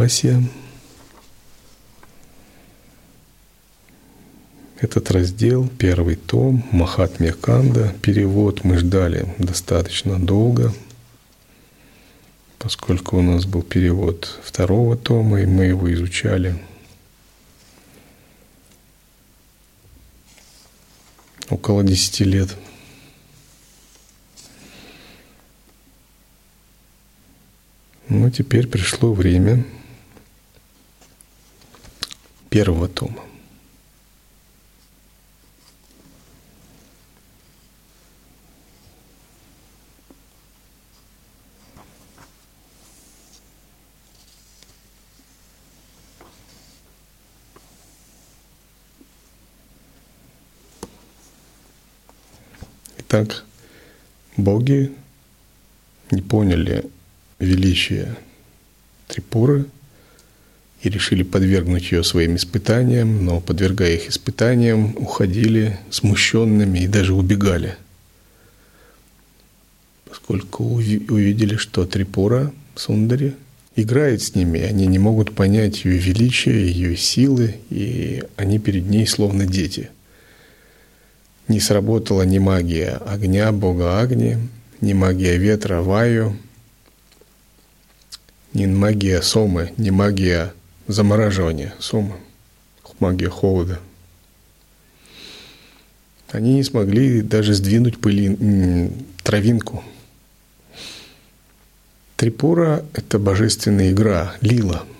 Рахасия. Этот раздел, первый том, Махатмья Канда, перевод мы ждали достаточно долго, поскольку у нас был перевод второго тома, и мы его изучали около десяти лет. Ну, теперь пришло время первого тома. Так боги не поняли величие Трипуры и решили подвергнуть ее своим испытаниям, но, подвергая их испытаниям, уходили смущенными и даже убегали, поскольку увидели, что Трипура, Сундари, играет с ними, они не могут понять ее величие, ее силы, и они перед ней словно дети – не сработала ни магия огня, бога Агни, ни магия ветра Ваю, ни магия Сомы, ни магия замораживания Сомы, магия холода. Они не смогли даже сдвинуть пыли, травинку. Трипура – это божественная игра, лила –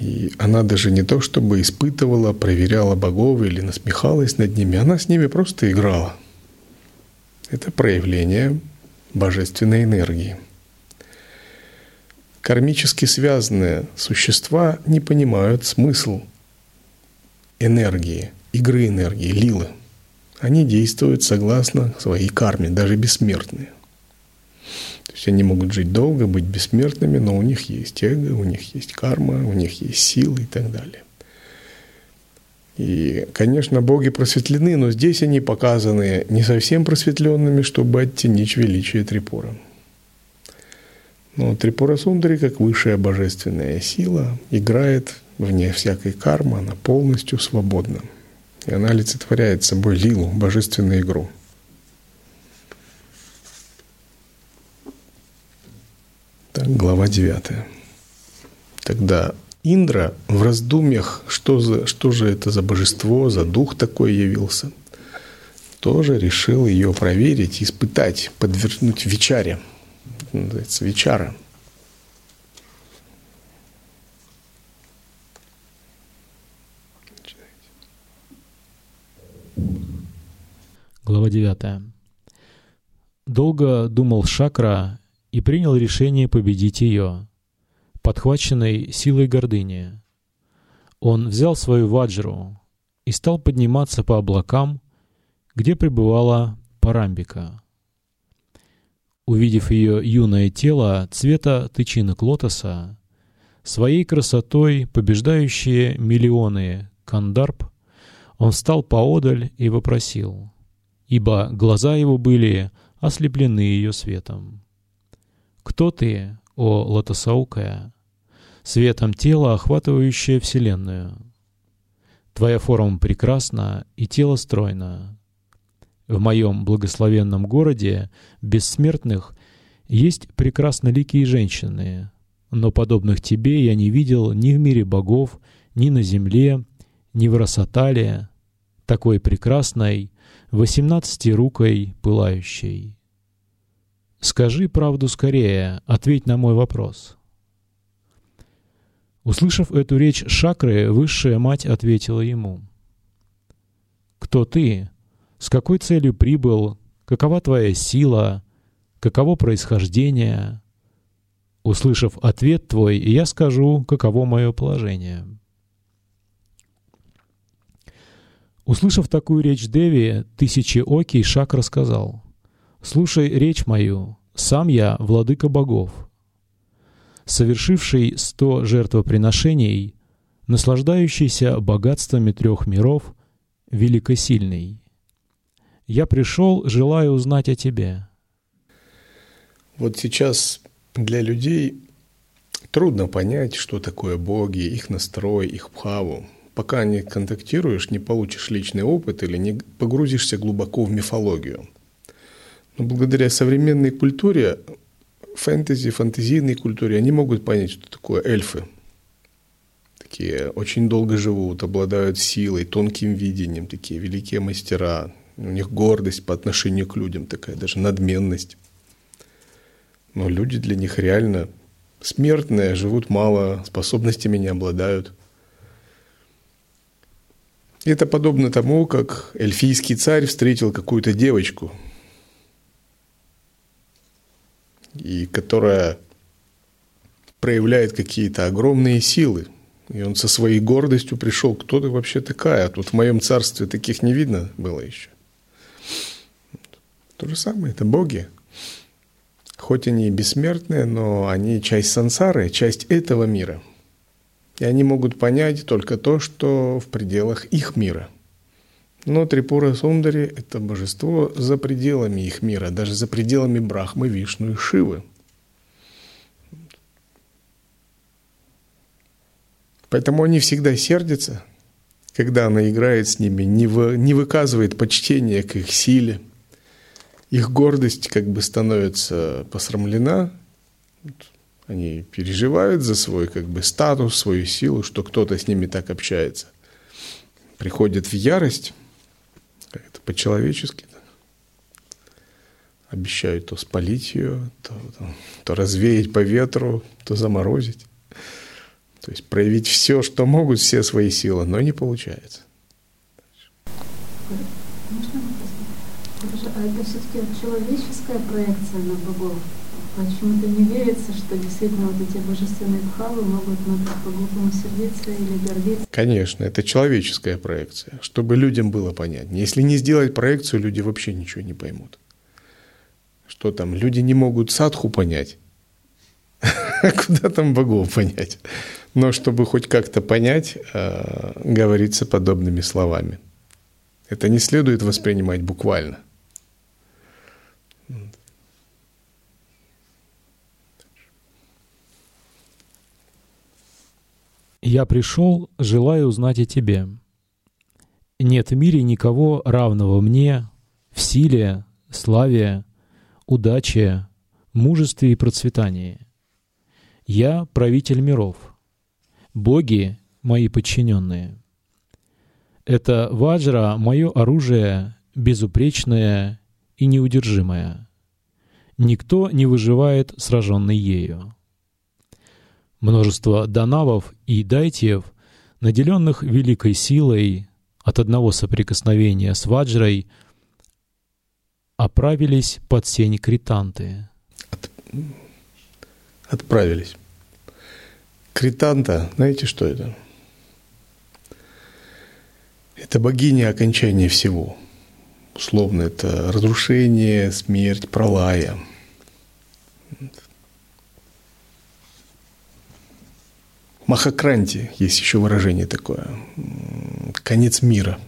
и она даже не то чтобы испытывала, проверяла богов или насмехалась над ними, она с ними просто играла. Это проявление божественной энергии. Кармически связанные существа не понимают смысл энергии, игры энергии, лилы. Они действуют согласно своей карме, даже бессмертные. То есть они могут жить долго, быть бессмертными, но у них есть эго, у них есть карма, у них есть силы и так далее. И, конечно, боги просветлены, но здесь они показаны не совсем просветленными, чтобы оттенить величие Трипура. Но Трипура Сундари, как высшая божественная сила, играет вне всякой кармы, она полностью свободна. И она олицетворяет собой лилу, божественную игру – Так, глава 9. Тогда Индра в раздумьях, что, за, что же это за божество, за дух такой явился, тоже решил ее проверить, испытать, подвергнуть вечаре. называется вечара. Глава 9. Долго думал Шакра и принял решение победить ее, подхваченной силой гордыни. Он взял свою ваджру и стал подниматься по облакам, где пребывала Парамбика. Увидев ее юное тело цвета тычинок лотоса, своей красотой побеждающие миллионы кандарб, он встал поодаль и вопросил, ибо глаза его были ослеплены ее светом. Кто ты, о лотосаукая, светом тела, охватывающее Вселенную? Твоя форма прекрасна и тело стройно. В моем благословенном городе бессмертных есть прекрасноликие женщины, но подобных тебе я не видел ни в мире богов, ни на земле, ни в Росатале, такой прекрасной, восемнадцатирукой пылающей. «Скажи правду скорее, ответь на мой вопрос». Услышав эту речь Шакры, высшая мать ответила ему. «Кто ты? С какой целью прибыл? Какова твоя сила? Каково происхождение?» Услышав ответ твой, я скажу, каково мое положение. Услышав такую речь Деви, тысячи Оки Шакра сказал — Слушай речь мою, сам я владыка богов, совершивший сто жертвоприношений, наслаждающийся богатствами трех миров, великосильный. Я пришел, желая узнать о тебе. Вот сейчас для людей трудно понять, что такое боги, их настрой, их бхаву. Пока не контактируешь, не получишь личный опыт или не погрузишься глубоко в мифологию. Но благодаря современной культуре, фэнтези, фантазийной культуре, они могут понять, что такое эльфы. Такие очень долго живут, обладают силой, тонким видением, такие великие мастера. У них гордость по отношению к людям, такая даже надменность. Но люди для них реально смертные, живут мало, способностями не обладают. Это подобно тому, как эльфийский царь встретил какую-то девочку, и которая проявляет какие-то огромные силы. И он со своей гордостью пришел, кто ты вообще такая? Тут в моем царстве таких не видно было еще. То же самое, это боги. Хоть они и бессмертные, но они часть сансары, часть этого мира. И они могут понять только то, что в пределах их мира. Но Трипура Сундари – это божество за пределами их мира, даже за пределами Брахмы, Вишну и Шивы. Поэтому они всегда сердятся, когда она играет с ними, не, вы, не выказывает почтения к их силе – их гордость как бы становится посрамлена, они переживают за свой как бы статус, свою силу, что кто-то с ними так общается. Приходят в ярость, это по-человечески, да? обещают то спалить ее, то, то, то развеять по ветру, то заморозить. То есть проявить все, что могут, все свои силы, но не получается. А это все-таки человеческая проекция на богов. Почему-то не верится, что действительно вот эти божественные бхавы могут на так по-глупому сердиться или гордиться. Конечно, это человеческая проекция, чтобы людям было понятнее. Если не сделать проекцию, люди вообще ничего не поймут. Что там, люди не могут садху понять, куда там богов понять. Но чтобы хоть как-то понять, э, говорится подобными словами. Это не следует воспринимать буквально. «Я пришел, желая узнать о Тебе. Нет в мире никого равного мне в силе, славе, удаче, мужестве и процветании. Я правитель миров, боги — мои подчиненные. Это ваджра — мое оружие, безупречное и неудержимое. Никто не выживает, сраженный ею. Множество данавов и дайтиев, наделенных великой силой от одного соприкосновения с ваджрой, оправились под сень кританты. От... Отправились. Кританта, знаете, что это? Это богиня окончания всего. Условно, это разрушение, смерть, пролая. Махакранти, есть еще выражение такое, конец мира.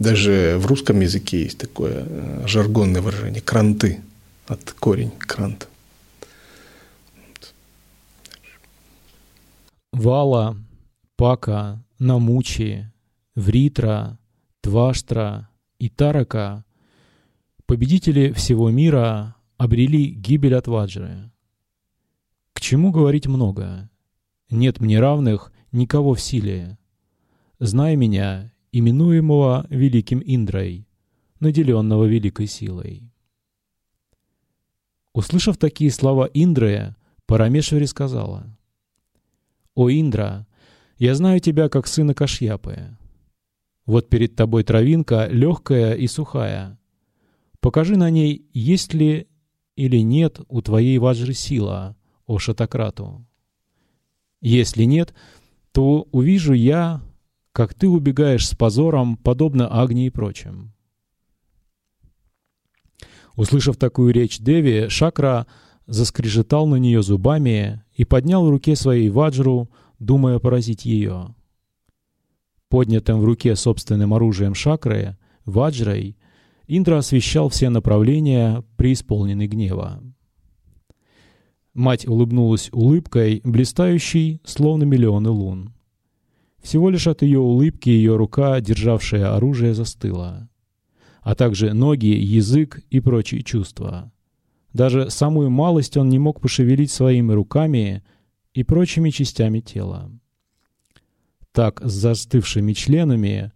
Даже в русском языке есть такое э, жаргонное выражение, кранты, от корень, крант. Вала, Пака, Намучи, Вритра, Тваштра и Тарака, победители всего мира, обрели гибель от Ваджры. К чему говорить много? Нет мне равных никого в силе. Знай меня, именуемого великим Индрой, наделенного великой силой. Услышав такие слова Индры, Парамешвари сказала, «О, Индра, я знаю тебя как сына Кашьяпы. Вот перед тобой травинка легкая и сухая. Покажи на ней, есть ли или нет у твоей ваджры сила, о Шатакрату. Если нет, то увижу я, как ты убегаешь с позором, подобно Агни и прочим. Услышав такую речь Деви, Шакра заскрежетал на нее зубами и поднял в руке своей ваджру, думая поразить ее. Поднятым в руке собственным оружием Шакры, ваджрой, Индра освещал все направления, преисполненный гнева. Мать улыбнулась улыбкой, блистающей, словно миллионы лун. Всего лишь от ее улыбки ее рука, державшая оружие, застыла, а также ноги, язык и прочие чувства. Даже самую малость он не мог пошевелить своими руками и прочими частями тела. Так, с застывшими членами,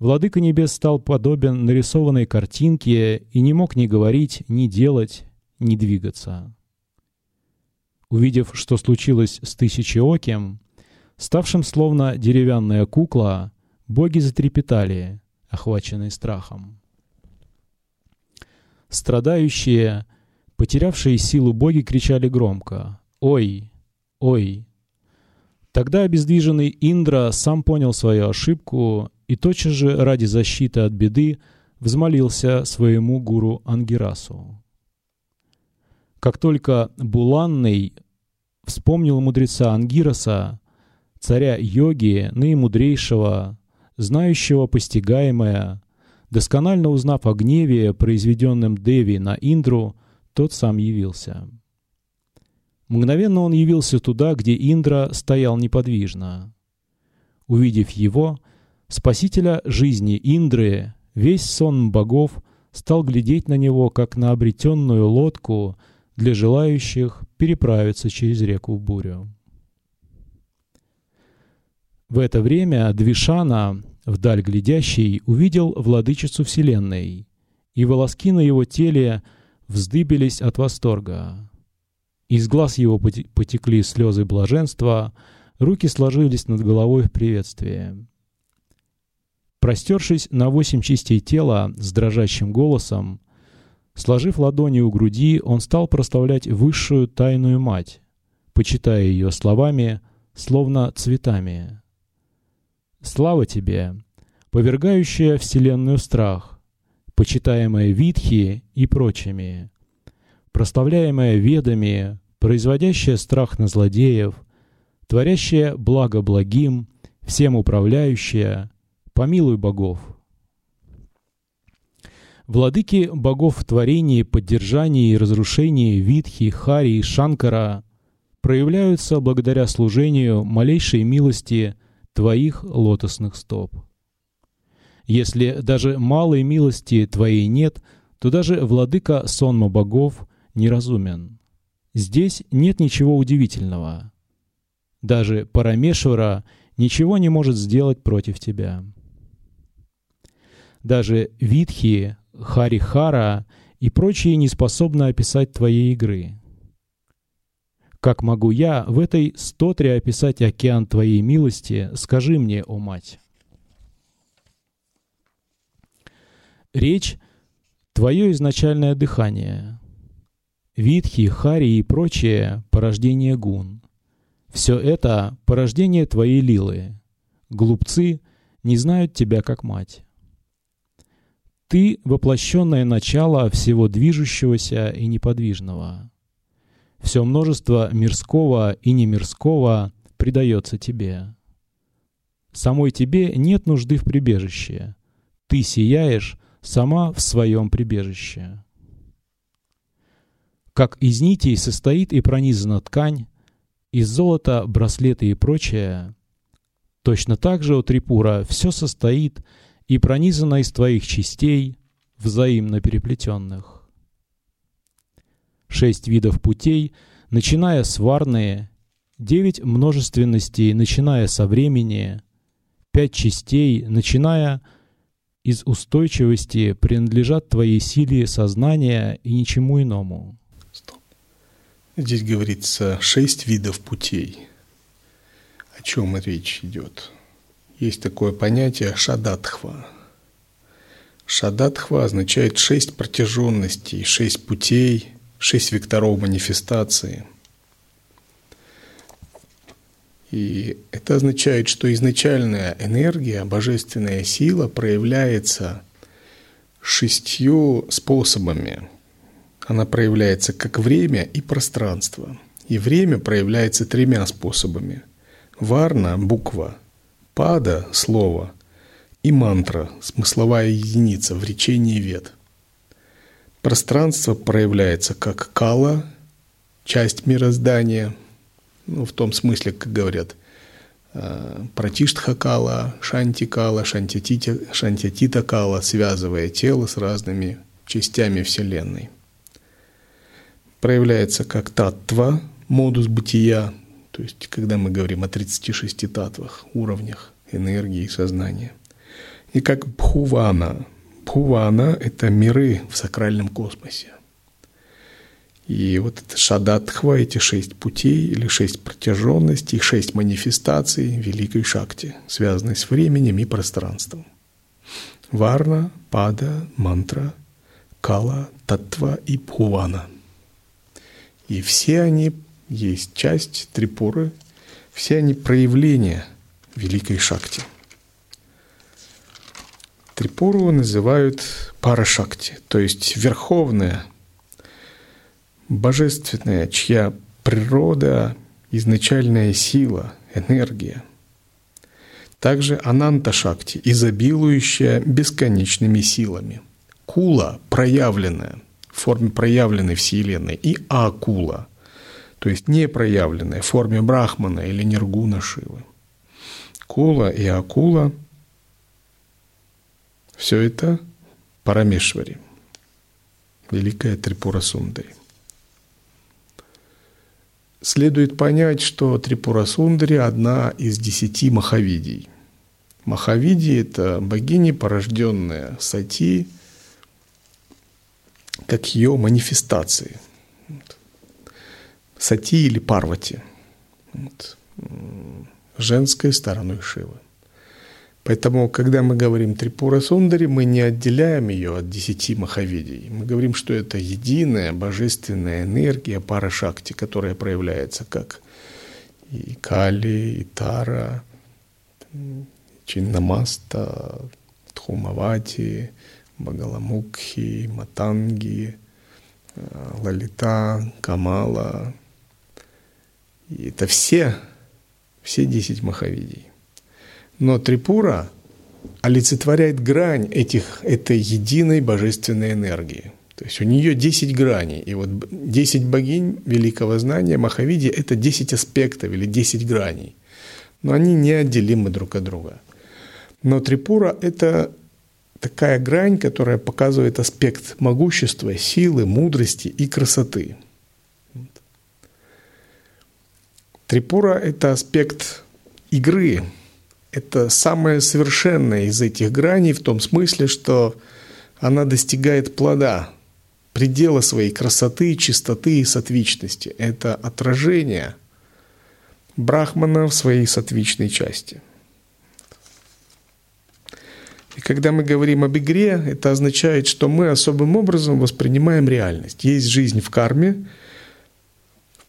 Владыка Небес стал подобен нарисованной картинке и не мог ни говорить, ни делать, ни двигаться. Увидев, что случилось с Тысячеоким, ставшим словно деревянная кукла, боги затрепетали, охваченные страхом. Страдающие, потерявшие силу боги кричали громко «Ой! Ой!». Тогда обездвиженный Индра сам понял свою ошибку и тотчас же ради защиты от беды взмолился своему гуру Ангирасу. Как только Буланный вспомнил мудреца Ангираса, царя йоги, наимудрейшего, знающего постигаемое, досконально узнав о гневе, произведенном Деви на Индру, тот сам явился. Мгновенно он явился туда, где Индра стоял неподвижно. Увидев его, спасителя жизни Индры, весь сон богов стал глядеть на него, как на обретенную лодку — для желающих переправиться через реку бурю. В это время Двишана, вдаль глядящий, увидел владычицу Вселенной, и волоски на его теле вздыбились от восторга. Из глаз его потекли слезы блаженства, руки сложились над головой в приветствии. Простершись на восемь частей тела с дрожащим голосом, Сложив ладони у груди, он стал проставлять высшую тайную мать, почитая ее словами, словно цветами. «Слава тебе, повергающая вселенную страх, почитаемая Витхи и прочими, прославляемая ведами, производящая страх на злодеев, творящая благо благим, всем управляющая, помилуй богов». Владыки богов в творении, поддержании и разрушении Витхи, Хари и Шанкара проявляются благодаря служению малейшей милости Твоих лотосных стоп. Если даже малой милости Твоей нет, то даже владыка сонма богов неразумен. Здесь нет ничего удивительного. Даже Парамешвара ничего не может сделать против тебя. Даже Витхи, Харихара и прочие не способны описать твоей игры. Как могу я в этой стотре описать океан твоей милости, скажи мне, о мать. Речь — твое изначальное дыхание. Витхи, Хари и прочее — порождение гун. Все это — порождение твоей лилы. Глупцы не знают тебя как мать. Ты — воплощенное начало всего движущегося и неподвижного. Все множество мирского и немирского предается тебе. Самой тебе нет нужды в прибежище. Ты сияешь сама в своем прибежище. Как из нитей состоит и пронизана ткань, из золота браслеты и прочее, точно так же у Трипура все состоит и пронизана из твоих частей, взаимно переплетенных. Шесть видов путей, начиная с варные, девять множественностей, начиная со времени, пять частей, начиная из устойчивости, принадлежат твоей силе сознания и ничему иному. Стоп. Здесь говорится шесть видов путей. О чем речь идет? Есть такое понятие шадатхва. Шадатхва означает шесть протяженностей, шесть путей, шесть векторов манифестации. И это означает, что изначальная энергия, божественная сила проявляется шестью способами. Она проявляется как время и пространство. И время проявляется тремя способами. Варна – буква, Пада – слово, и мантра – смысловая единица в речении вет. Пространство проявляется как кала, часть мироздания, ну, в том смысле, как говорят, э, Пратиштха-кала, Шанти-кала, Шантитита-кала, связывая тело с разными частями Вселенной. Проявляется как таттва, модус бытия, то есть когда мы говорим о 36 татвах, уровнях энергии и сознания. И как бхувана. Бхувана – это миры в сакральном космосе. И вот это шадатхва, эти шесть путей или шесть протяженностей, шесть манифестаций великой шакти, связанной с временем и пространством. Варна, пада, мантра, кала, татва и пхувана. И все они есть часть трипуры, все они проявления великой шакти. Трипуру называют парашакти, то есть верховная божественная, чья природа, изначальная сила, энергия. Также Ананта Шакти, изобилующая бесконечными силами. Кула, проявленная, в форме проявленной Вселенной, и Акула, то есть не проявленная в форме Брахмана или Ниргуна Шивы. Кула и Акула – все это Парамешвари, великая Трипура Сундари следует понять, что Трипура Сундари – одна из десяти Махавидий. Махавидии – это богини, порожденные Сати, как ее манифестации. Сати или Парвати, вот. женской стороной Шивы. Поэтому, когда мы говорим Трипура Сундари, мы не отделяем ее от десяти махавидий. Мы говорим, что это единая божественная энергия пара шакти, которая проявляется как и Кали, и Тара, Чиннамаста, Тхумавати, Багаламукхи, Матанги, Лалита, Камала. И это все, все десять махавидий. Но Трипура олицетворяет грань этих, этой единой божественной энергии. То есть у нее 10 граней. И вот 10 богинь великого знания Махавиди – это 10 аспектов или 10 граней. Но они неотделимы друг от друга. Но Трипура – это такая грань, которая показывает аспект могущества, силы, мудрости и красоты. Трипура – это аспект игры, это самая совершенная из этих граней в том смысле, что она достигает плода, предела своей красоты, чистоты и сатвичности. Это отражение Брахмана в своей сатвичной части. И когда мы говорим об игре, это означает, что мы особым образом воспринимаем реальность. Есть жизнь в карме,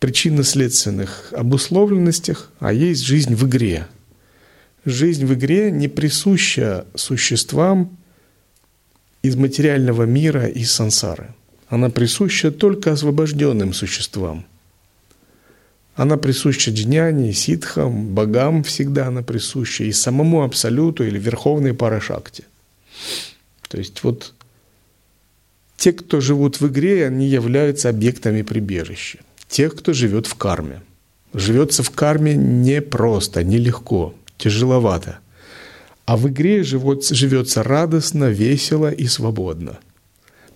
причинно-следственных обусловленностях, а есть жизнь в игре – Жизнь в игре не присуща существам из материального мира и сансары. Она присуща только освобожденным существам. Она присуща джняне, ситхам, богам всегда она присуща, и самому абсолюту или верховной парашакте. То есть вот те, кто живут в игре, они являются объектами прибежища. Тех, кто живет в карме. Живется в карме непросто, нелегко тяжеловато. А в игре живется радостно, весело и свободно.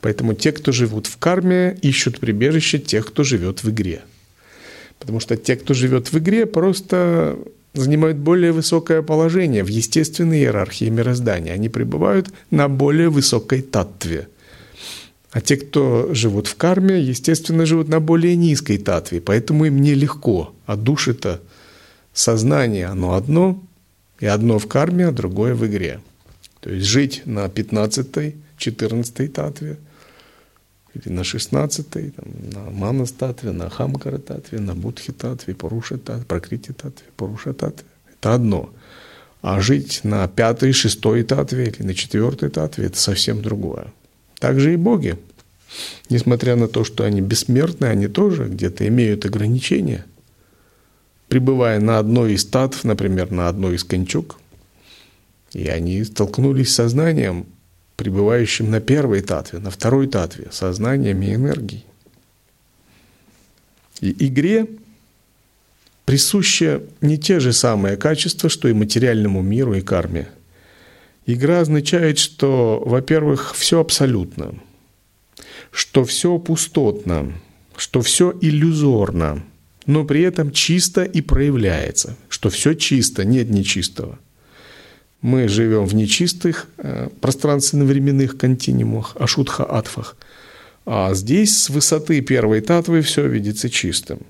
Поэтому те, кто живут в карме, ищут прибежище тех, кто живет в игре. Потому что те, кто живет в игре, просто занимают более высокое положение в естественной иерархии мироздания. Они пребывают на более высокой татве. А те, кто живут в карме, естественно, живут на более низкой татве, поэтому им нелегко. А души-то, сознание, оно одно, и одно в карме, а другое в игре. То есть жить на 15-й, 14-й татве, или на 16-й, там, на манас татве, на хамкара татве, на будхи татве, поруша татве, прокрити татве, поруша татве. Это одно. А жить на пятой, шестой татве или на четвертой татве – это совсем другое. Также и боги. Несмотря на то, что они бессмертны, они тоже где-то имеют ограничения – пребывая на одной из татв, например, на одной из кончук, и они столкнулись с сознанием пребывающим на первой татве, на второй татве, сознанием и энергией. И игре присущи не те же самые качества, что и материальному миру и карме. Игра означает, что, во-первых, все абсолютно, что все пустотно, что все иллюзорно, но при этом чисто и проявляется, что все чисто, нет нечистого. Мы живем в нечистых э, пространственно-временных континуумах, ашутха-атфах, а здесь с высоты первой татвы все видится чистым –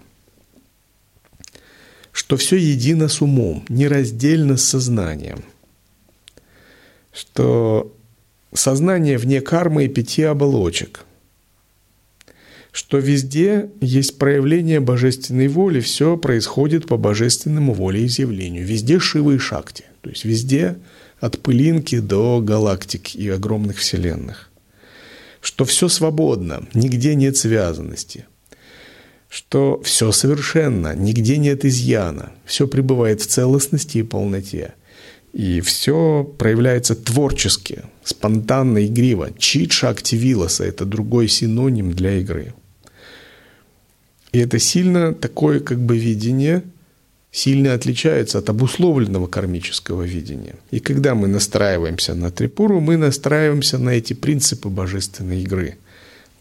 что все едино с умом, нераздельно с сознанием, что сознание вне кармы и пяти оболочек, что везде есть проявление божественной воли, все происходит по божественному волеизъявлению, везде Шивы и Шакти, то есть везде от пылинки до галактик и огромных вселенных, что все свободно, нигде нет связанности – что все совершенно, нигде нет изъяна, все пребывает в целостности и полноте. И все проявляется творчески, спонтанно, игриво. Читша активилоса – это другой синоним для игры. И это сильно такое как бы видение, сильно отличается от обусловленного кармического видения. И когда мы настраиваемся на трипуру, мы настраиваемся на эти принципы божественной игры –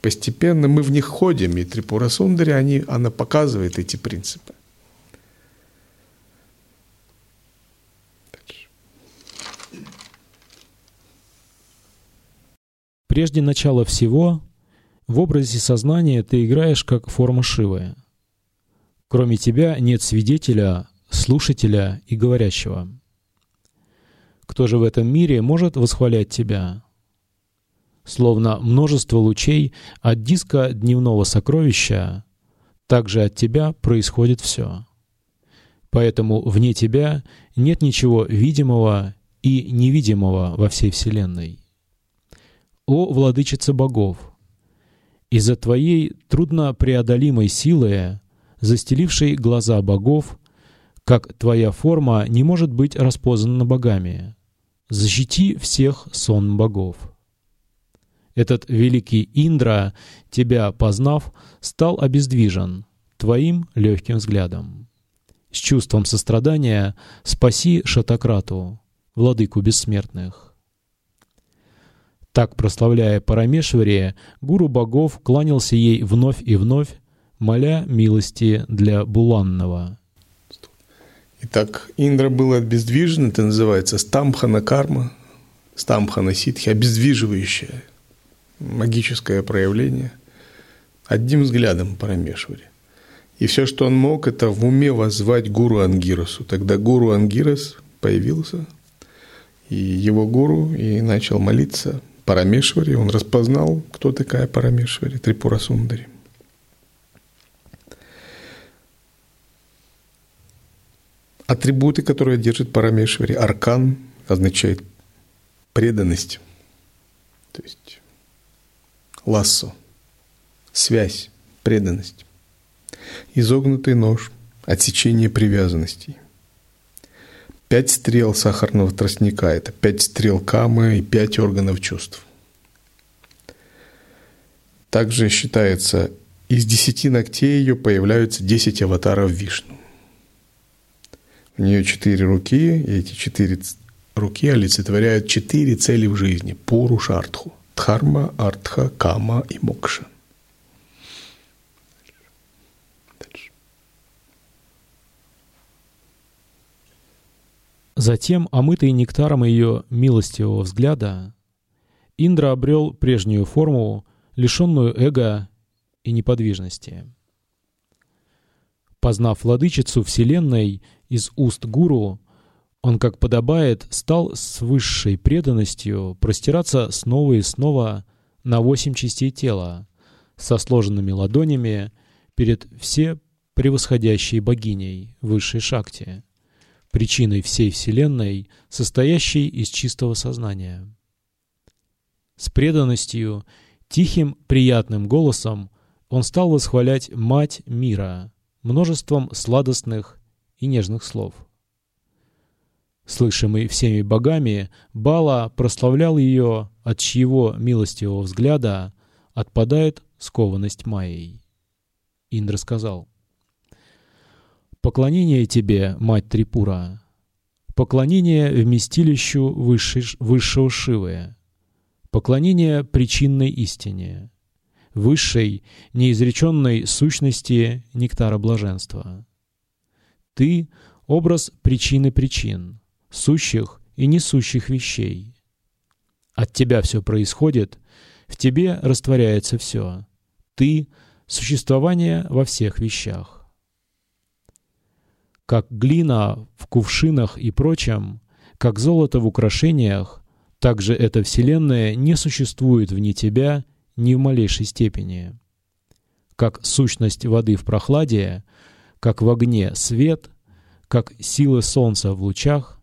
постепенно мы в них ходим, и Трипура Сундари, они, она показывает эти принципы. Прежде начала всего, в образе сознания ты играешь как форма Шивы. Кроме тебя нет свидетеля, слушателя и говорящего. Кто же в этом мире может восхвалять тебя? словно множество лучей от диска дневного сокровища, также от тебя происходит все. Поэтому вне тебя нет ничего видимого и невидимого во всей Вселенной. О, владычица богов! Из-за твоей труднопреодолимой силы, застелившей глаза богов, как твоя форма не может быть распознана богами, защити всех сон богов. Этот великий Индра, тебя познав, стал обездвижен твоим легким взглядом. С чувством сострадания спаси Шатакрату, владыку бессмертных. Так, прославляя Парамешвари, гуру богов кланялся ей вновь и вновь, моля милости для Буланного. Итак, Индра был обездвижен, это называется стамхана карма, стамхана ситхи, обездвиживающая – магическое проявление одним взглядом Парамешвари. И все, что он мог, это в уме воззвать гуру Ангиросу. Тогда гуру Ангирос появился, и его гуру, и начал молиться Парамешвари. Он распознал, кто такая Парамешвари, Трипура Сундари. Атрибуты, которые держит Парамешвари, аркан означает преданность. То есть лассо, связь, преданность. Изогнутый нож, отсечение привязанностей. Пять стрел сахарного тростника – это пять стрел камы и пять органов чувств. Также считается, из десяти ногтей ее появляются десять аватаров Вишну. У нее четыре руки, и эти четыре руки олицетворяют четыре цели в жизни – Пуру Шартху – Дхарма, Артха, Кама и Мокша. Затем, омытый нектаром ее милостивого взгляда, Индра обрел прежнюю форму, лишенную эго и неподвижности. Познав владычицу Вселенной из уст гуру, он, как подобает, стал с высшей преданностью простираться снова и снова на восемь частей тела, со сложенными ладонями перед все превосходящей богиней высшей шакти, причиной всей Вселенной, состоящей из чистого сознания. С преданностью, тихим, приятным голосом он стал восхвалять Мать мира множеством сладостных и нежных слов. слышимый всеми богами, Бала прославлял ее, от чьего милостивого взгляда отпадает скованность Майей. Индра сказал, «Поклонение тебе, мать Трипура, поклонение вместилищу высшей, высшего Шивы, поклонение причинной истине, высшей, неизреченной сущности нектара блаженства. Ты — образ причины причин, сущих и несущих вещей. От тебя все происходит, в тебе растворяется все. Ты — существование во всех вещах. Как глина в кувшинах и прочем, как золото в украшениях, так же эта Вселенная не существует вне тебя ни в малейшей степени. Как сущность воды в прохладе, как в огне свет, как силы солнца в лучах,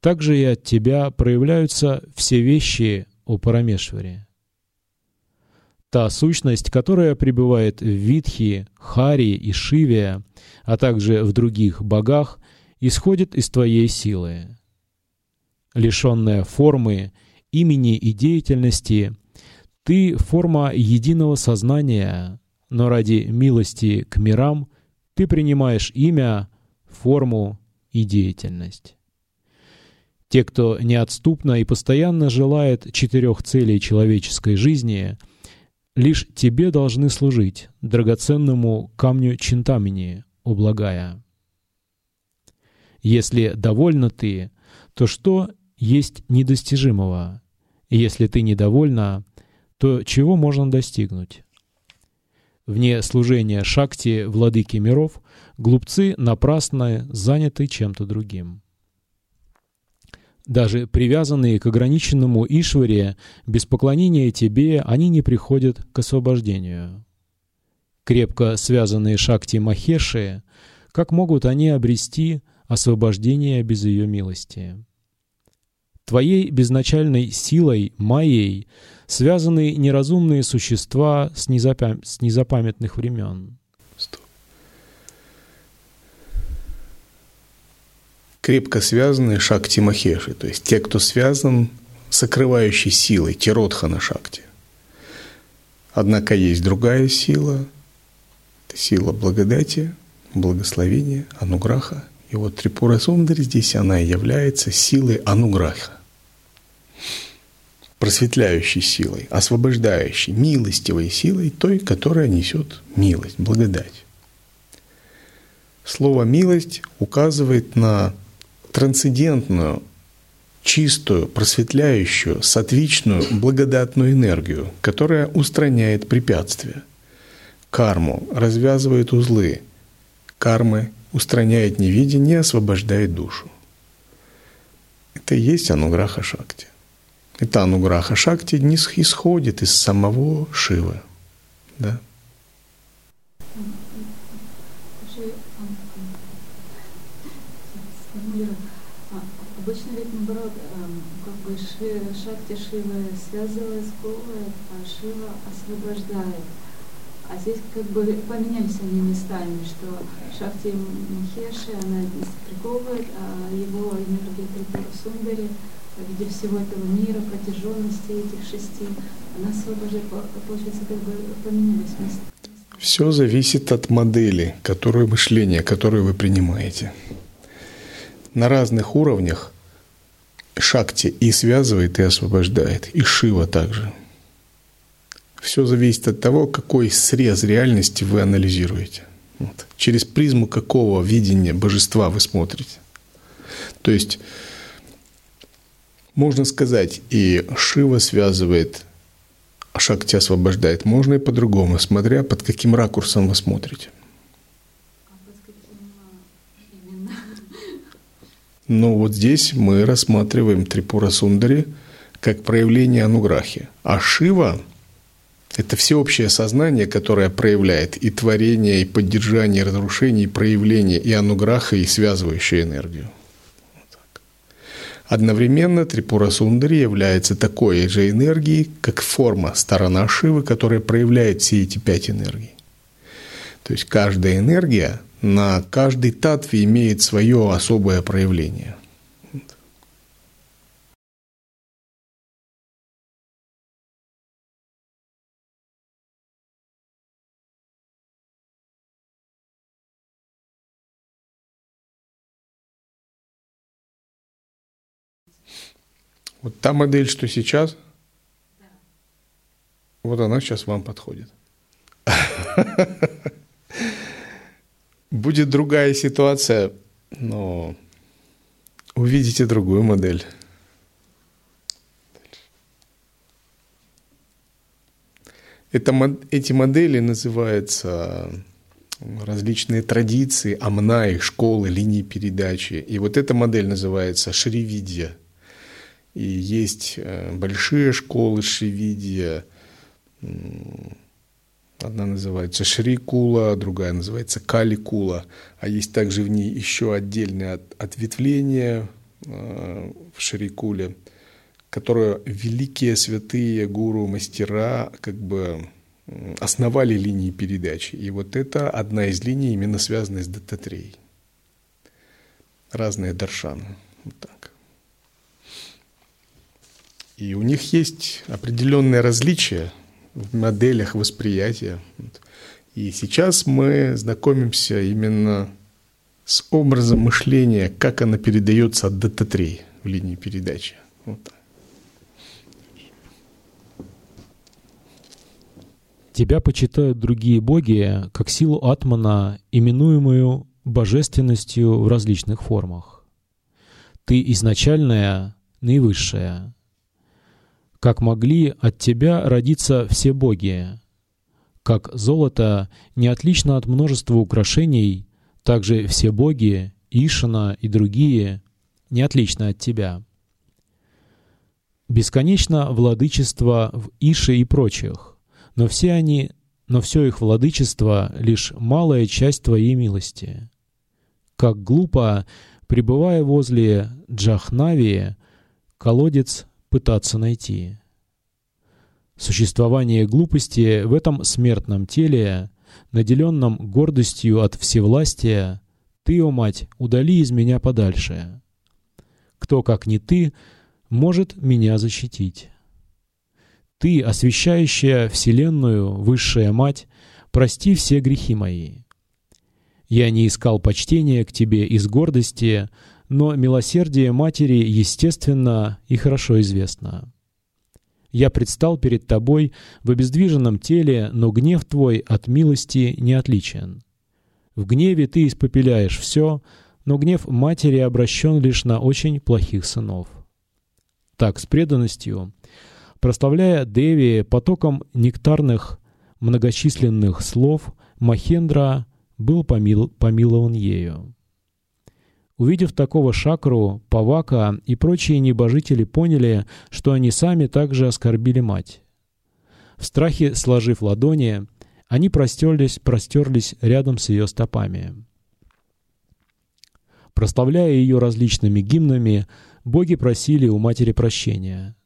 так же и от тебя проявляются все вещи о Парамешваре. Та сущность, которая пребывает в Витхи, Хари и Шиве, а также в других богах, исходит из твоей силы. Лишенная формы, имени и деятельности, ты — форма единого сознания, но ради милости к мирам ты принимаешь имя, форму и деятельность. Те, кто неотступно и постоянно желает четырех целей человеческой жизни, лишь тебе должны служить, драгоценному камню Чинтамени, о благая. Если довольна ты, то что есть недостижимого? Если ты недовольна, то чего можно достигнуть? Вне служения Шакти, владыки миров, глупцы напрасно заняты чем-то другим. Даже привязанные к ограниченному Ишваре, без поклонения тебе, они не приходят к освобождению. Крепко связанные Шакти Махеши, как могут они обрести освобождение без ее милости? Твоей безначальной силой, Майей, связаны неразумные существа с, незапам... с незапамятных времен. Крепко связаны Шакти Махеши, то есть те, кто связан с окрывающей силой, Тиротхана Шакти. Однако есть другая сила, это сила благодати, благословения, ануграха. И вот Трипура Сундари здесь она является силой ануграха, просветляющей силой, освобождающей, милостивой силой, той, которая несет милость, благодать. Слово «милость» указывает на трансцендентную, чистую, просветляющую, сатвичную, благодатную энергию, которая устраняет препятствия. Карму развязывает узлы. Кармы устраняет невидение, освобождает душу. Это и есть ануграха шакти. Это ануграха шакти не исходит из самого Шивы. Да? Обычно ведь наоборот, эм, как бы ши, Шивы связывает, сковывает, а Шива освобождает. А здесь как бы поменялись они местами, что Шакти Махеши, она приковывает, а его энергия Трипура Сундари в виде всего этого мира, протяженности этих шести, она освобождает, получается, как бы поменялись места. Все зависит от модели, которую мышление, которое вы принимаете. На разных уровнях Шакти и связывает, и освобождает, и Шива также. Все зависит от того, какой срез реальности вы анализируете. Вот. Через призму какого видения божества вы смотрите. То есть, можно сказать, и Шива связывает, а Шакти освобождает. Можно и по-другому, смотря под каким ракурсом вы смотрите. Но вот здесь мы рассматриваем Трипура Сундари как проявление ануграхи. А Шива – это всеобщее сознание, которое проявляет и творение, и поддержание, и разрушение, и проявление, и ануграха, и связывающую энергию. Одновременно Трипура Сундари является такой же энергией, как форма, сторона Шивы, которая проявляет все эти пять энергий. То есть каждая энергия на каждой татве имеет свое особое проявление. Вот та модель, что сейчас, да. вот она сейчас вам подходит. Будет другая ситуация, но увидите другую модель. Это, эти модели называются различные традиции, амна, их школы, линии передачи. И вот эта модель называется шривидья. И есть э, большие школы шривидья. Одна называется Шрикула, другая называется Каликула. А есть также в ней еще отдельное ответвление э, в Шрикуле – которую великие святые гуру, мастера как бы основали линии передачи. И вот это одна из линий, именно связанная с Даттатрей. Разные даршаны. Вот так. И у них есть определенные различия моделях восприятия. И сейчас мы знакомимся именно с образом мышления, как она передается от Даттатрей в линии передачи. Вот. Тебя почитают другие боги как силу атмана, именуемую божественностью в различных формах. Ты изначальная, наивысшая. Как могли от тебя родиться все боги? Как золото не отлично от множества украшений, так же все боги, Ишина и другие, не отлично от тебя. Бесконечно владычество в Ише и прочих но все они, но все их владычество — лишь малая часть Твоей милости. Как глупо, пребывая возле Джахнавии, колодец пытаться найти. Существование глупости в этом смертном теле, наделенном гордостью от всевластия, Ты, о мать, удали из меня подальше. Кто, как не Ты, может меня защитить? Ты, освящающая Вселенную, Высшая Мать, прости все грехи мои. Я не искал почтения к Тебе из гордости, но милосердие Матери естественно и хорошо известно. Я предстал перед Тобой в обездвиженном теле, но гнев Твой от милости не отличен. В гневе Ты испопеляешь все, но гнев Матери обращен лишь на очень плохих сынов. Так, с преданностью Прославляя Деви потоком нектарных многочисленных слов, Махендра был помил, помилован ею. Увидев такого шакру, Павака и прочие небожители поняли, что они сами также оскорбили мать. В страхе сложив ладони, они простерлись, простерлись рядом с ее стопами. Прославляя ее различными гимнами, боги просили у матери прощения.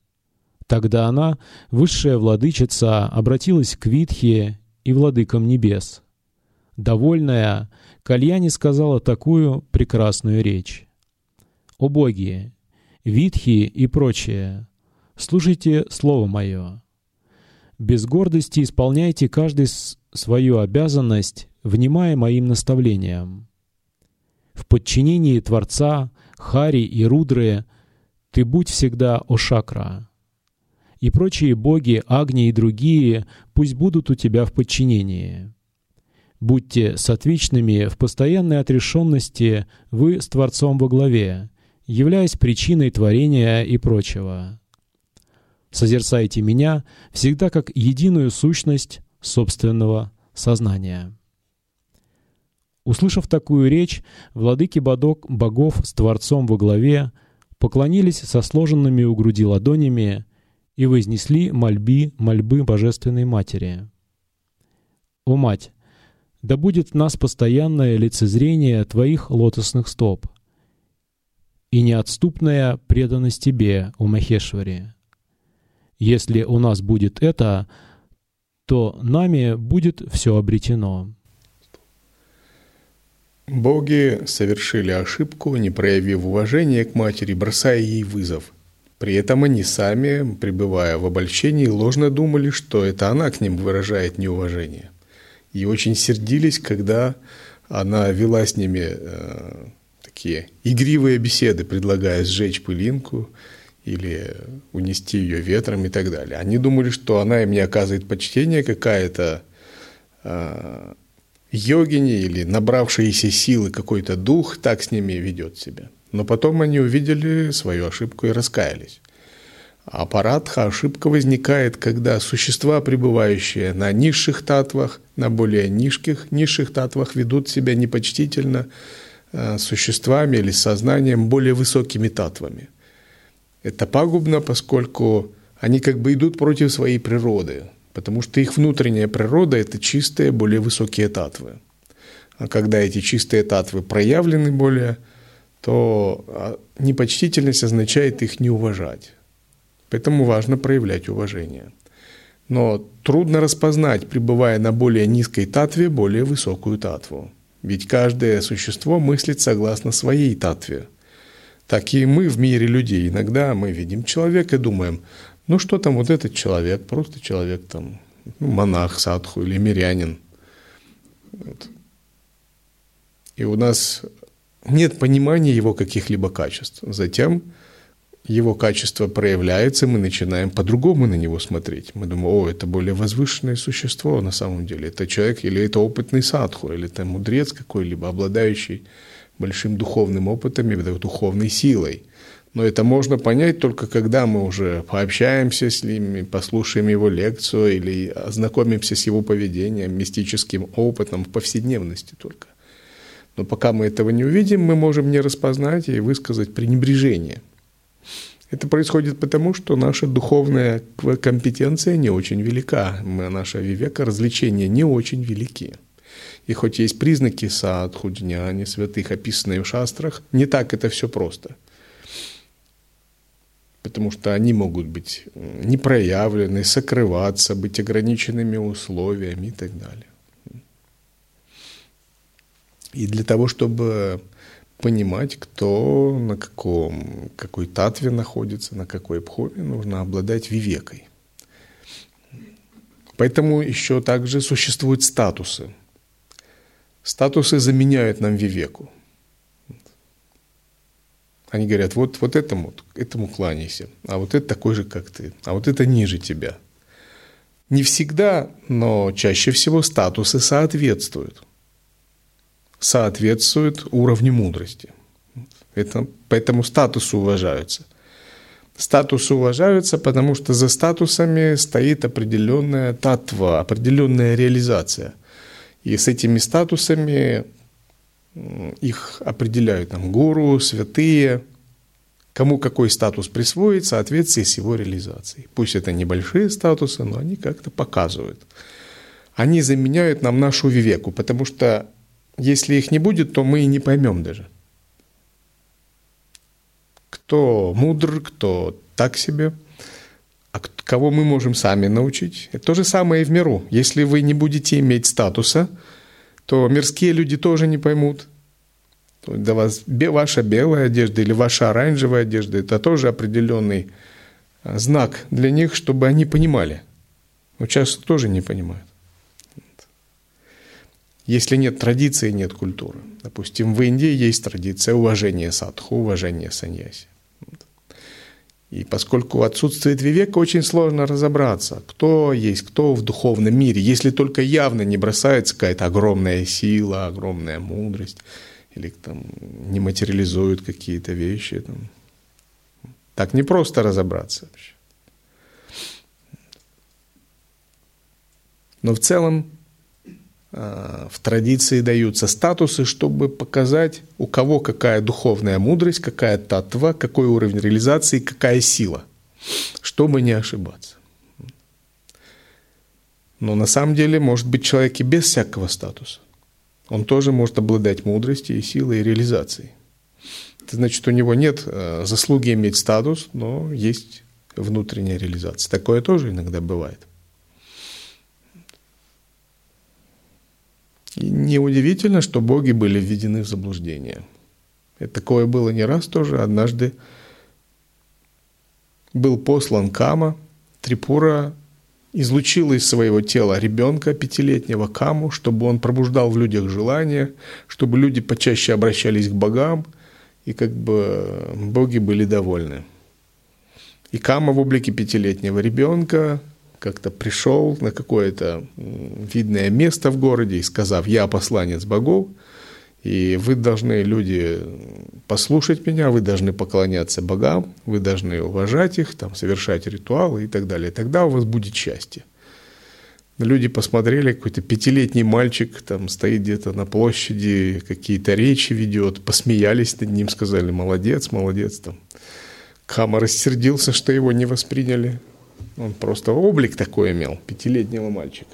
Тогда она, высшая владычица, обратилась к Витхе и владыкам небес. Довольная, Кальяни сказала такую прекрасную речь. «О боги, Витхи и прочее, слушайте слово мое. Без гордости исполняйте каждый свою обязанность, внимая моим наставлениям. В подчинении Творца, Хари и Рудры ты будь всегда Ошакра и прочие боги, Агни и другие, пусть будут у тебя в подчинении. Будьте сотвичными в постоянной отрешенности вы с Творцом во главе, являясь причиной творения и прочего. Созерцайте меня всегда как единую сущность собственного сознания. Услышав такую речь, владыки богов с Творцом во главе поклонились со сложенными у груди ладонями и вознесли мольби, мольбы Божественной Матери. «О Мать, да будет в нас постоянное лицезрение Твоих лотосных стоп и неотступная преданность Тебе, о Махешвари. Если у нас будет это, то нами будет все обретено». Боги совершили ошибку, не проявив уважения к матери, бросая ей вызов. При этом они сами, пребывая в обольщении, ложно думали, что это она к ним выражает неуважение. И очень сердились, когда она вела с ними э, такие игривые беседы, предлагая сжечь пылинку или унести ее ветром и так далее. Они думали, что она им не оказывает почтения, какая-то э, йогини или набравшиеся силы какой-то дух так с ними ведет себя. Но потом они увидели свою ошибку и раскаялись. А парадха ошибка возникает, когда существа, пребывающие на низших татвах, на более низких, низших татвах, ведут себя непочтительно э, существами или сознанием более высокими татвами. Это пагубно, поскольку они как бы идут против своей природы, потому что их внутренняя природа – это чистые, более высокие татвы. А когда эти чистые татвы проявлены более, то а, непочтительность означает их не уважать. Поэтому важно проявлять уважение. Но трудно распознать, пребывая на более низкой татве, более высокую татву. Ведь каждое существо мыслит согласно своей татве. Так и мы в мире людей. Иногда мы видим человека и думаем, ну что там вот этот человек, просто человек там, ну, монах, садху или мирянин. Вот. И у нас нет понимания его каких-либо качеств. Затем его качество проявляется, мы начинаем по-другому на него смотреть. Мы думаем, о, это более возвышенное существо на самом деле. Это человек или это опытный садху, или это мудрец какой-либо, обладающий большим духовным опытом и духовной силой. Но это можно понять только когда мы уже пообщаемся с ним, послушаем его лекцию или ознакомимся с его поведением, мистическим опытом в повседневности только. Но пока мы этого не увидим, мы можем не распознать и высказать пренебрежение. Это происходит потому, что наша духовная компетенция не очень велика, наша вивека развлечения не очень велики. И хоть есть признаки садху, джняни, святых, описанные в шастрах, не так это все просто. Потому что они могут быть непроявлены, сокрываться, быть ограниченными условиями и так далее. И для того, чтобы понимать, кто на каком, какой татве находится, на какой пхове, нужно обладать вивекой. Поэтому еще также существуют статусы – Статусы заменяют нам вивеку. Они говорят, вот, вот этому, этому кланяйся, а вот это такой же, как ты, а вот это ниже тебя. Не всегда, но чаще всего статусы соответствуют. Соответствуют уровню мудрости. Это, поэтому статусы уважаются. Статусы уважаются, потому что за статусами стоит определенная татва, определенная реализация – и с этими статусами их определяют там гуру, святые, кому какой статус присвоить в соответствии с его реализацией. Пусть это небольшие статусы, но они как-то показывают. Они заменяют нам нашу вивеку, потому что если их не будет, то мы и не поймем даже. Кто мудр, кто так себе – а кого мы можем сами научить? Это то же самое и в миру. Если вы не будете иметь статуса, то мирские люди тоже не поймут. Для вас ваша белая одежда или ваша оранжевая одежда – это тоже определенный а, знак для них, чтобы они понимали. Но часто тоже не понимают. Если нет традиции, нет культуры. Допустим, в Индии есть традиция уважения садху, уважения саньяси. И поскольку отсутствует вивека, очень сложно разобраться, кто есть кто в духовном мире, если только явно не бросается какая-то огромная сила, огромная мудрость, или там не материализуют какие-то вещи. Там. Так не просто разобраться вообще. Но в целом в традиции даются статусы, чтобы показать, у кого какая духовная мудрость, какая татва, какой уровень реализации, какая сила, чтобы не ошибаться. Но на самом деле может быть человек и без всякого статуса. Он тоже может обладать мудростью и силой и реализацией. Это значит, у него нет э, заслуги иметь статус, но есть внутренняя реализация. Такое тоже иногда бывает. И неудивительно, что боги были введены в заблуждение. И такое было не раз тоже. Однажды был послан Кама, Трипура излучила из своего тела ребенка пятилетнего Каму, чтобы он пробуждал в людях желание, чтобы люди почаще обращались к богам, и как бы боги были довольны. И Кама в облике пятилетнего ребенка как-то пришел на какое-то видное место в городе и сказав, я посланец богов, и вы должны, люди, послушать меня, вы должны поклоняться богам, вы должны уважать их, там, совершать ритуалы и так далее. Тогда у вас будет счастье. Люди посмотрели, какой-то пятилетний мальчик там стоит где-то на площади, какие-то речи ведет, посмеялись над ним, сказали, молодец, молодец. Там. Кама рассердился, что его не восприняли. Он просто облик такой имел, пятилетнего мальчика.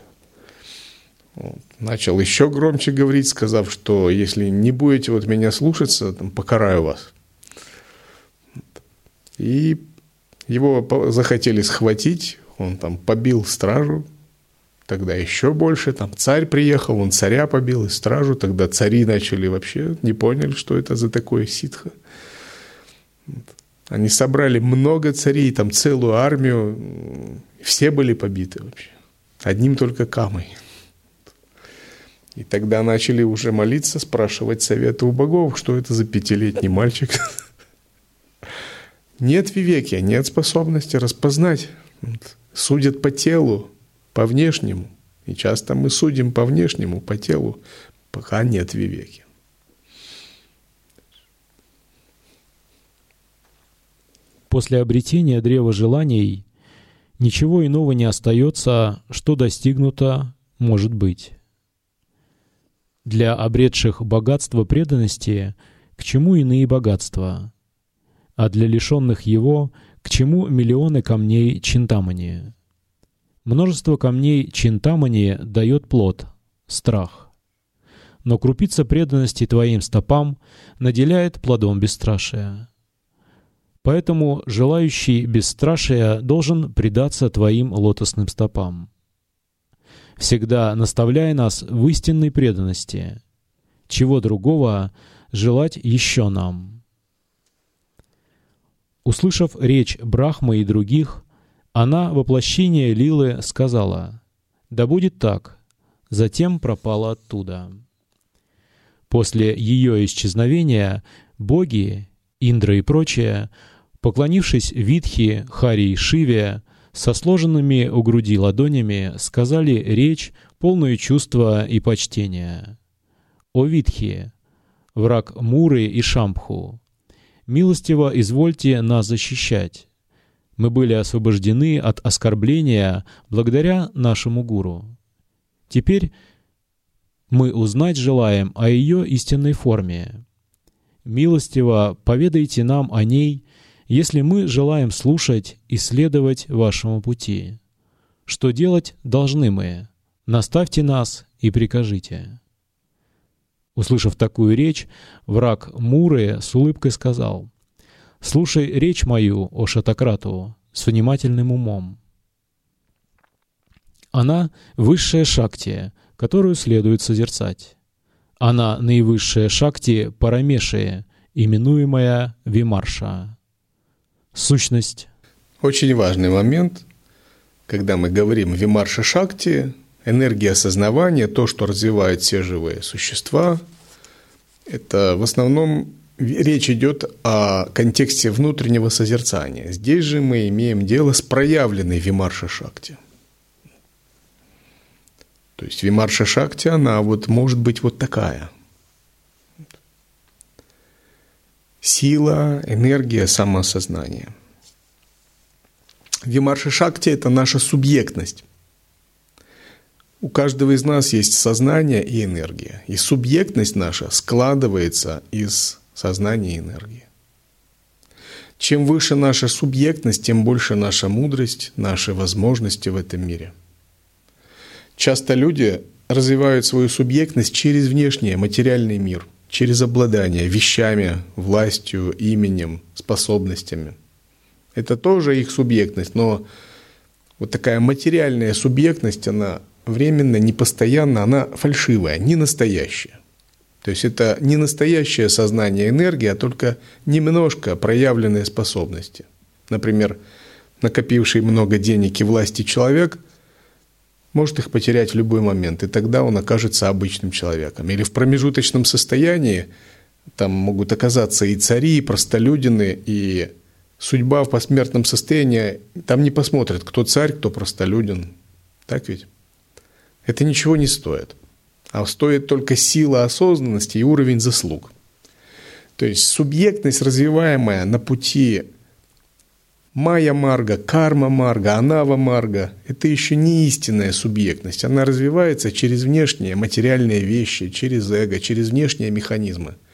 Вот. Начал еще громче говорить, сказав, что если не будете вот меня слушаться, там, покараю вас. И его захотели схватить, он там побил стражу, тогда еще больше, там царь приехал, он царя побил и стражу, тогда цари начали вообще, не поняли, что это за такое ситха. Они собрали много царей, там целую армию, все были побиты вообще, одним только камой. И тогда начали уже молиться, спрашивать совета у богов, что это за пятилетний мальчик. Нет вивеки, нет способности распознать. Судят по телу, по внешнему. И часто мы судим по внешнему, по телу, пока нет вивеки. После обретения древа желаний ничего иного не остается, что достигнуто может быть. Для обретших богатство преданности к чему иные богатства, а для лишенных его к чему миллионы камней чинтамани. Множество камней Чинтамани дает плод — страх. Но крупица преданности твоим стопам наделяет плодом бесстрашия. Поэтому желающий бесстрашия должен предаться твоим лотосным стопам. Всегда наставляя нас в истинной преданности. Чего другого желать еще нам? Услышав речь Брахмы и других, она, воплощение Лилы, сказала «Да будет так», затем пропала оттуда. После ее исчезновения боги, Индра и прочие, поклонившись Витхи, Хари и Шиве, со сложенными у груди ладонями сказали речь, полную чувства и почтения. «О Витхи, враг Муры и Шампху, милостиво извольте нас защищать, мы были освобождены от оскорбления благодаря нашему гуру. Теперь мы узнать желаем о ее истинной форме. Милостиво поведайте нам о ней, если мы желаем слушать и следовать вашему пути. Что делать должны мы? Наставьте нас и прикажите». Услышав такую речь, враг Муры с улыбкой сказал — Слушай речь мою, о Шатакрату, с внимательным умом. Она — высшая шакти, которую следует созерцать. Она — наивысшая шакти Парамеши, именуемая Вимарша. Сущность. Очень важный момент, когда мы говорим Вимарша Шакти, энергия осознавания, то, что развивает все живые существа, это в основном речь идет о контексте внутреннего созерцания. Здесь же мы имеем дело с проявленной Вимарша Шакти. То есть Вимарша Шакти, она вот может быть вот такая. Сила, энергия, самоосознание. Вимарша Шакти – это наша субъектность. У каждого из нас есть сознание и энергия. И субъектность наша складывается из сознание и энергия. Чем выше наша субъектность, тем больше наша мудрость, наши возможности в этом мире. Часто люди развивают свою субъектность через внешний материальный мир, через обладание вещами, властью, именем, способностями. Это тоже их субъектность, но вот такая материальная субъектность, она временно, непостоянно, она фальшивая, не настоящая. То есть это не настоящее сознание энергии, а только немножко проявленные способности. Например, накопивший много денег и власти человек может их потерять в любой момент, и тогда он окажется обычным человеком. Или в промежуточном состоянии там могут оказаться и цари, и простолюдины, и судьба в посмертном состоянии, там не посмотрят, кто царь, кто простолюдин. Так ведь? Это ничего не стоит. А стоит только сила осознанности и уровень заслуг. То есть субъектность, развиваемая на пути Майя Марга, Карма Марга, Анава Марга – это еще не истинная субъектность. Она развивается через внешние материальные вещи, через эго, через внешние механизмы –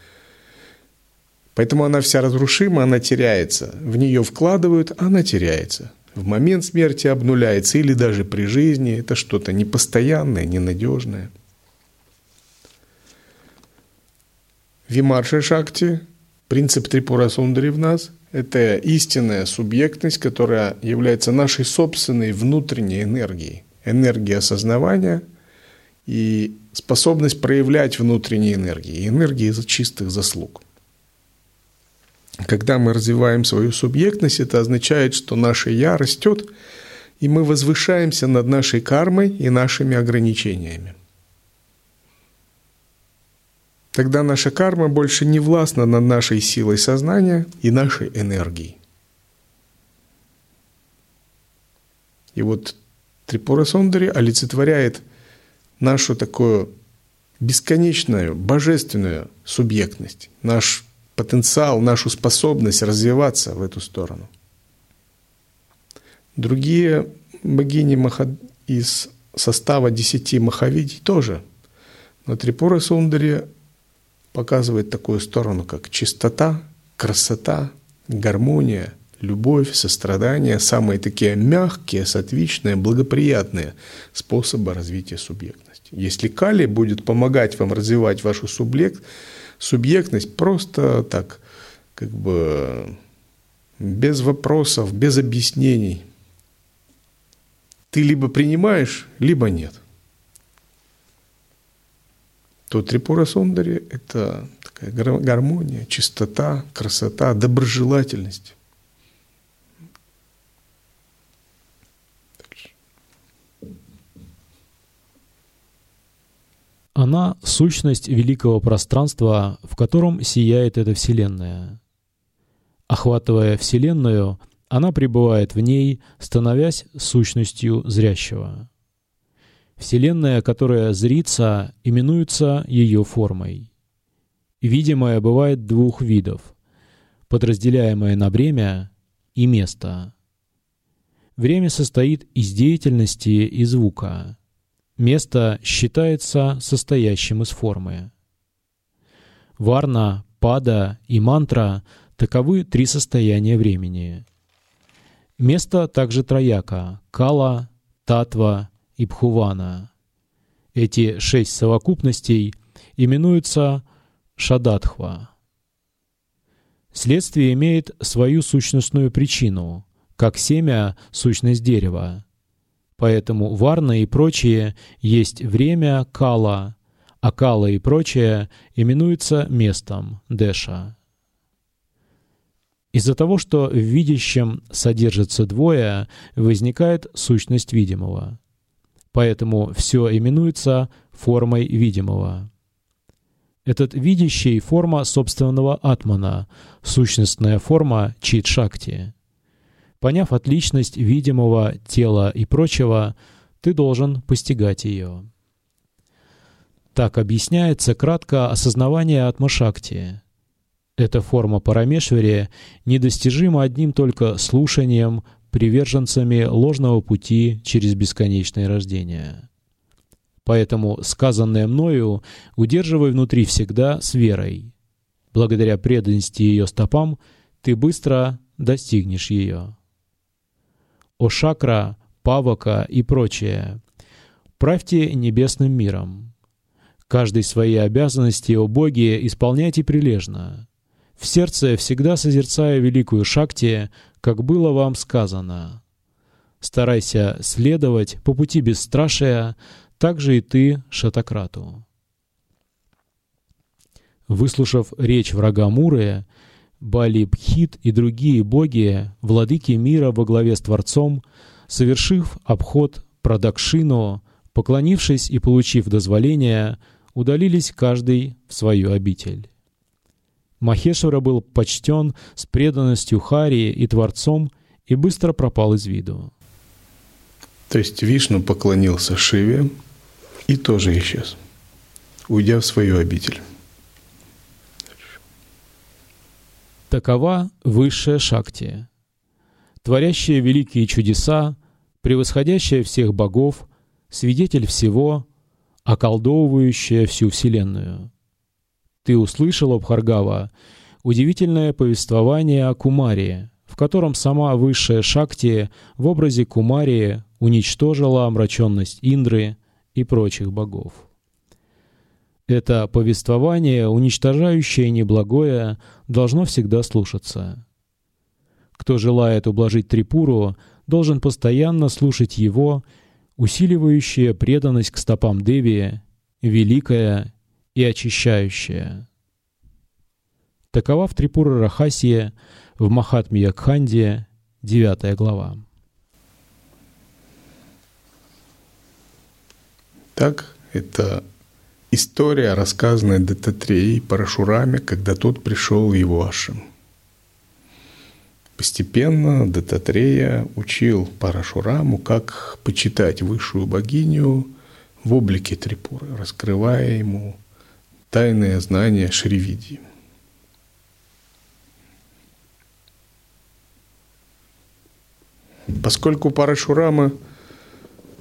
Поэтому она вся разрушима, она теряется. В нее вкладывают, она теряется. В момент смерти обнуляется или даже при жизни. Это что-то непостоянное, ненадежное. Вимарша Шакти, принцип Трипура Сундари в нас – это истинная субъектность, которая является нашей собственной внутренней энергией. Энергия осознавания и способность проявлять внутренние энергии, энергии из чистых заслуг. Когда мы развиваем свою субъектность, это означает, что наше «я» растет, и мы возвышаемся над нашей кармой и нашими ограничениями. Тогда наша карма больше не властна над нашей силой сознания и нашей энергией. И вот Трипура Сондари олицетворяет нашу такую бесконечную, божественную субъектность, наш потенциал, нашу способность развиваться в эту сторону. Другие богини из состава десяти Махавидий тоже. Но Трипура Сундари показывает такую сторону, как чистота, красота, гармония, любовь, сострадание, самые такие мягкие, сатвичные, благоприятные способы развития субъектности. Если Кали будет помогать вам развивать вашу субъект, субъектность просто так, как бы без вопросов, без объяснений. Ты либо принимаешь, либо нет. То Трипура Сундари – это такая гармония, чистота, красота, доброжелательность. Она – сущность великого пространства, в котором сияет эта Вселенная. Охватывая Вселенную, она пребывает в ней, становясь сущностью зрящего. Вселенная, которая зрится, именуется ее формой. Видимое бывает двух видов, подразделяемое на время и место. Время состоит из деятельности и звука. Место считается состоящим из формы. Варна, пада и мантра — таковы три состояния времени. Место также трояка — кала, татва и бхувана. Эти шесть совокупностей именуются шадатхва. Следствие имеет свою сущностную причину, как семя — сущность дерева. Поэтому варна и прочие есть время кала, а кала и прочее именуется местом деша. Из-за того, что в видящем содержится двое, возникает сущность видимого. Поэтому все именуется формой видимого. Этот видящий — форма собственного атмана, сущностная форма чит-шакти. Поняв отличность видимого тела и прочего, ты должен постигать ее. Так объясняется кратко осознавание Атмашакти. Эта форма Парамешвари недостижима одним только слушанием приверженцами ложного пути через бесконечное рождение. Поэтому сказанное мною удерживай внутри всегда с верой. Благодаря преданности ее стопам ты быстро достигнешь ее. Ошакра, Павака и прочее. Правьте небесным миром. Каждой свои обязанности, о Боге, исполняйте прилежно. В сердце всегда созерцая великую Шакти, как было вам сказано. Старайся следовать по пути бесстрашия, так же и ты Шатакрату. Выслушав речь врага Муры, Бали Бхит и другие боги, владыки мира во главе с Творцом, совершив обход Прадакшину, поклонившись и получив дозволение, удалились каждый в свою обитель. Махешвара был почтен с преданностью Хари и Творцом и быстро пропал из виду. То есть Вишну поклонился Шиве и тоже исчез, уйдя в свою обитель. Такова высшая шакти, творящая великие чудеса, превосходящая всех богов, свидетель всего, околдовывающая всю Вселенную. Ты услышал, Абхаргава, удивительное повествование о Кумаре, в котором сама высшая Шакти в образе Кумари уничтожила омраченность Индры и прочих богов. Это повествование, уничтожающее неблагое, должно всегда слушаться. Кто желает ублажить Трипуру, должен постоянно слушать его, усиливающее преданность к стопам Деви, великая и очищающая. Такова в Трипура Рахасия в Махатме Якханде, 9 глава. Так, это история, рассказанная Дататреей Парашураме, когда тот пришел в его ашим. Постепенно Дататрея учил Парашураму, как почитать высшую богиню в облике Трипуры, раскрывая ему тайное знание Шривиди. Поскольку Парашурама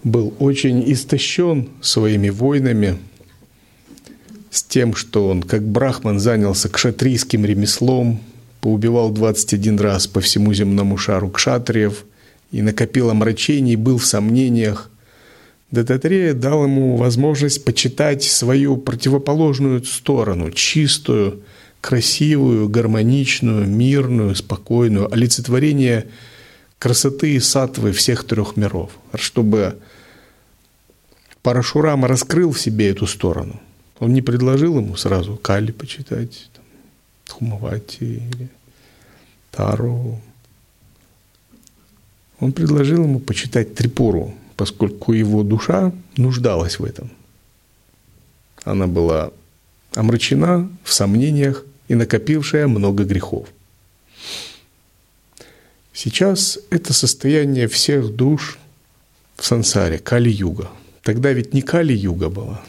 был очень истощен своими войнами, с тем, что он, как брахман, занялся кшатрийским ремеслом, поубивал 21 раз по всему земному шару кшатриев и накопил омрачений, был в сомнениях, Дататрея дал ему возможность почитать свою противоположную сторону, чистую, красивую, гармоничную, мирную, спокойную, олицетворение – красоты и сатвы всех трех миров, чтобы Парашурама раскрыл в себе эту сторону. Он не предложил ему сразу Кали почитать, там, Тхумавати или Тару. Он предложил ему почитать Трипуру, поскольку его душа нуждалась в этом. Она была омрачена в сомнениях и накопившая много грехов. Сейчас это состояние всех душ в сансаре, Кали-юга. Тогда ведь не Кали-юга была,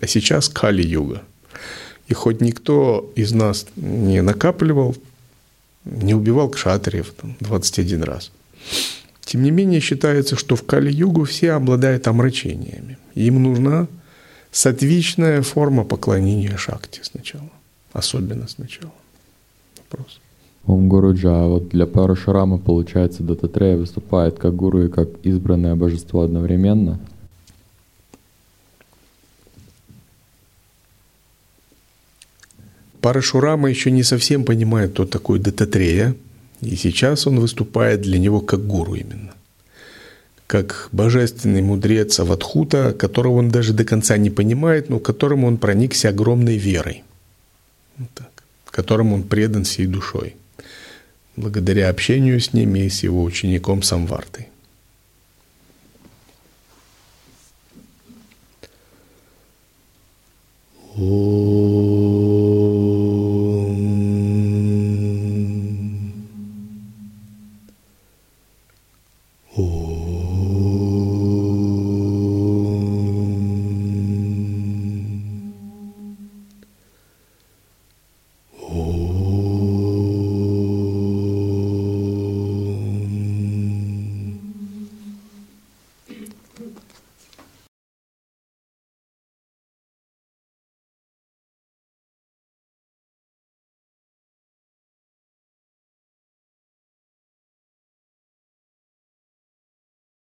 а сейчас Кали-юга. И хоть никто из нас не накапливал, не убивал кшатриев там, 21 раз, тем не менее считается, что в Кали-югу все обладают омрачениями. Им нужна сатвичная форма поклонения Шакти сначала, особенно сначала. Вопрос. Ом Гуруджа, а вот для Парашурама, получается, Дататрея выступает как гуру и как избранное божество одновременно? Парашурама еще не совсем понимает, кто такой Дататрея, и сейчас он выступает для него как гуру именно. Как божественный мудрец Аватхута, которого он даже до конца не понимает, но которому он проникся огромной верой. Вот так. Которому он предан всей душой. Благодаря общению с ним и с его учеником Самвартой. Oh.